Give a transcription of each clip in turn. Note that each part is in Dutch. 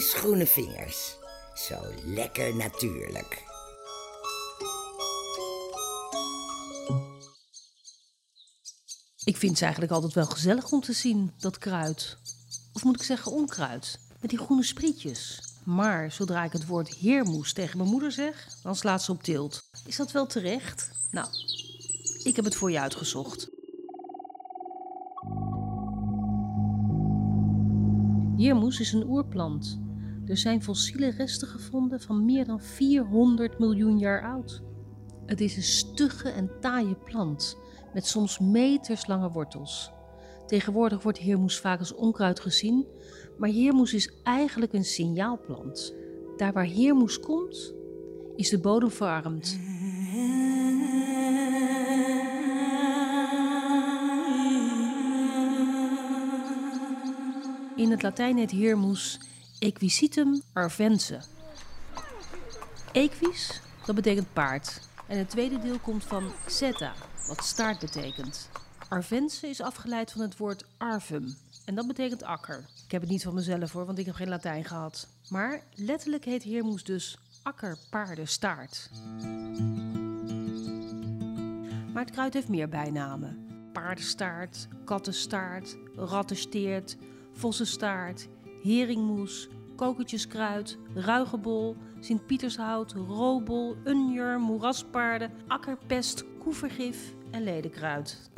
ijsgroene vingers. Zo lekker natuurlijk. Ik vind het eigenlijk altijd wel gezellig om te zien, dat kruid. Of moet ik zeggen onkruid, met die groene sprietjes. Maar zodra ik het woord heermoes tegen mijn moeder zeg, dan slaat ze op tilt. Is dat wel terecht? Nou, ik heb het voor je uitgezocht. Heermoes is een oerplant. Er zijn fossiele resten gevonden van meer dan 400 miljoen jaar oud. Het is een stugge en taaie plant met soms meterslange wortels. Tegenwoordig wordt heermoes vaak als onkruid gezien, maar heermoes is eigenlijk een signaalplant. Daar waar heermoes komt, is de bodem verarmd. In het Latijn heet heermoes Equisitum arvense. Equis, dat betekent paard. En het tweede deel komt van zeta, wat staart betekent. Arvense is afgeleid van het woord arvum. En dat betekent akker. Ik heb het niet van mezelf hoor, want ik heb geen Latijn gehad. Maar letterlijk heet heermoes dus akkerpaardenstaart. Maar het kruid heeft meer bijnamen. Paardenstaart, kattenstaart, rattensteert, vossenstaart, heringmoes, kokertjeskruid, ruigebol, Sint-Pietershout, robol, unjer, moeraspaarden, akkerpest, koevergif en ledenkruid.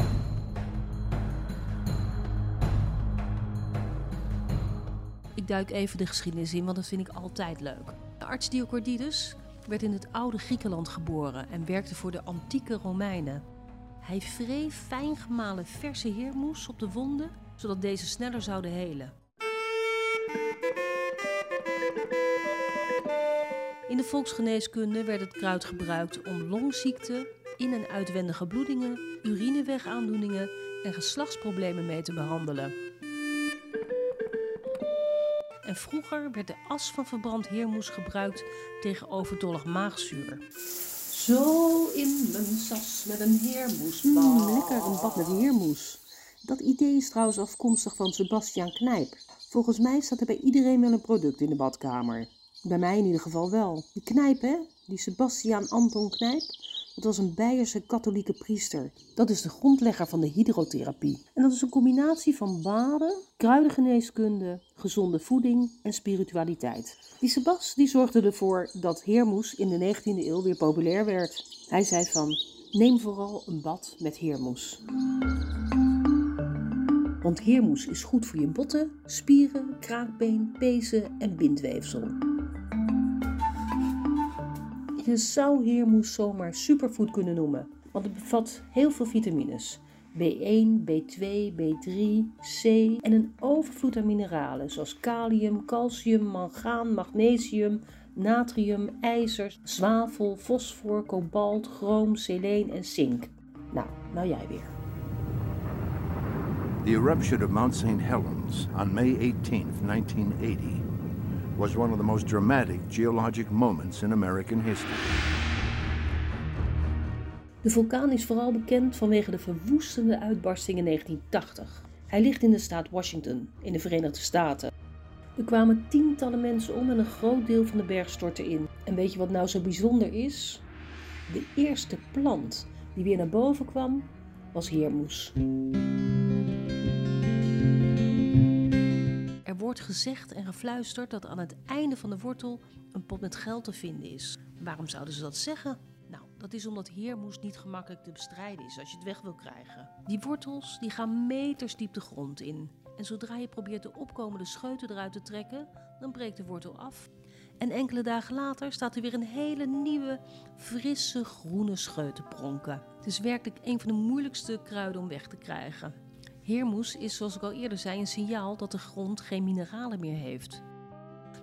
Ik duik even de geschiedenis in, want dat vind ik altijd leuk. De arts Diocordides werd in het oude Griekenland geboren en werkte voor de antieke Romeinen. Hij wreef fijn gemalen verse heermoes op de wonden, zodat deze sneller zouden helen. In de volksgeneeskunde werd het kruid gebruikt om longziekten, in- en uitwendige bloedingen, urinewegaandoeningen en geslachtsproblemen mee te behandelen. En vroeger werd de as van verbrand heermoes gebruikt tegen overtollig maagzuur. Zo in mijn sas met een heermoesbad. Mm, lekker een bad met heermoes. Dat idee is trouwens afkomstig van Sebastian Knijp. Volgens mij staat er bij iedereen wel een product in de badkamer. Bij mij in ieder geval wel. Die Knijp, hè? Die Sebastian Anton Knijp. Dat was een Beierse katholieke priester. Dat is de grondlegger van de hydrotherapie. En dat is een combinatie van baden, kruidengeneeskunde, gezonde voeding en spiritualiteit. Die Sebas die zorgde ervoor dat heermoes in de 19e eeuw weer populair werd. Hij zei van, neem vooral een bad met heermoes. Want heermoes is goed voor je botten, spieren, kraakbeen, pezen en bindweefsel. Je zou heermoes zomaar superfood kunnen noemen, want het bevat heel veel vitamines. B1, B2, B3, C en een overvloed aan mineralen zoals kalium, calcium, mangaan, magnesium, natrium, ijzer, zwavel, fosfor, kobalt, chroom, seleen en zink. Nou, nou jij weer. The eruption of Mount St. Helens on May 18, 1980, was one of the most dramatic geologic moments in American history. De vulkaan is vooral bekend vanwege de verwoestende uitbarsting in 1980. Hij ligt in de staat Washington, in de Verenigde Staten. Er kwamen tientallen mensen om en een groot deel van de berg stortte in. En weet je wat nou zo bijzonder is? De eerste plant die weer naar boven kwam, was heermoes. Er wordt gezegd en gefluisterd dat aan het einde van de wortel een pot met geld te vinden is. Waarom zouden ze dat zeggen? Nou, dat is omdat heermoes niet gemakkelijk te bestrijden is als je het weg wil krijgen. Die wortels die gaan meters diep de grond in. En zodra je probeert de opkomende scheuten eruit te trekken, dan breekt de wortel af. En enkele dagen later staat er weer een hele nieuwe, frisse groene scheut pronken. Het is werkelijk een van de moeilijkste kruiden om weg te krijgen. Heermoes is, zoals ik al eerder zei, een signaal dat de grond geen mineralen meer heeft.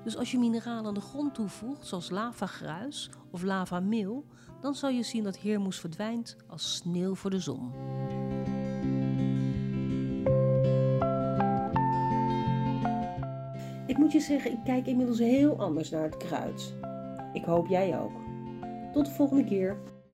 Dus als je mineralen aan de grond toevoegt, zoals lavagruis of lavameel, dan zal je zien dat heermoes verdwijnt als sneeuw voor de zon. Ik moet je zeggen, ik kijk inmiddels heel anders naar het kruid. Ik hoop jij ook. Tot de volgende keer.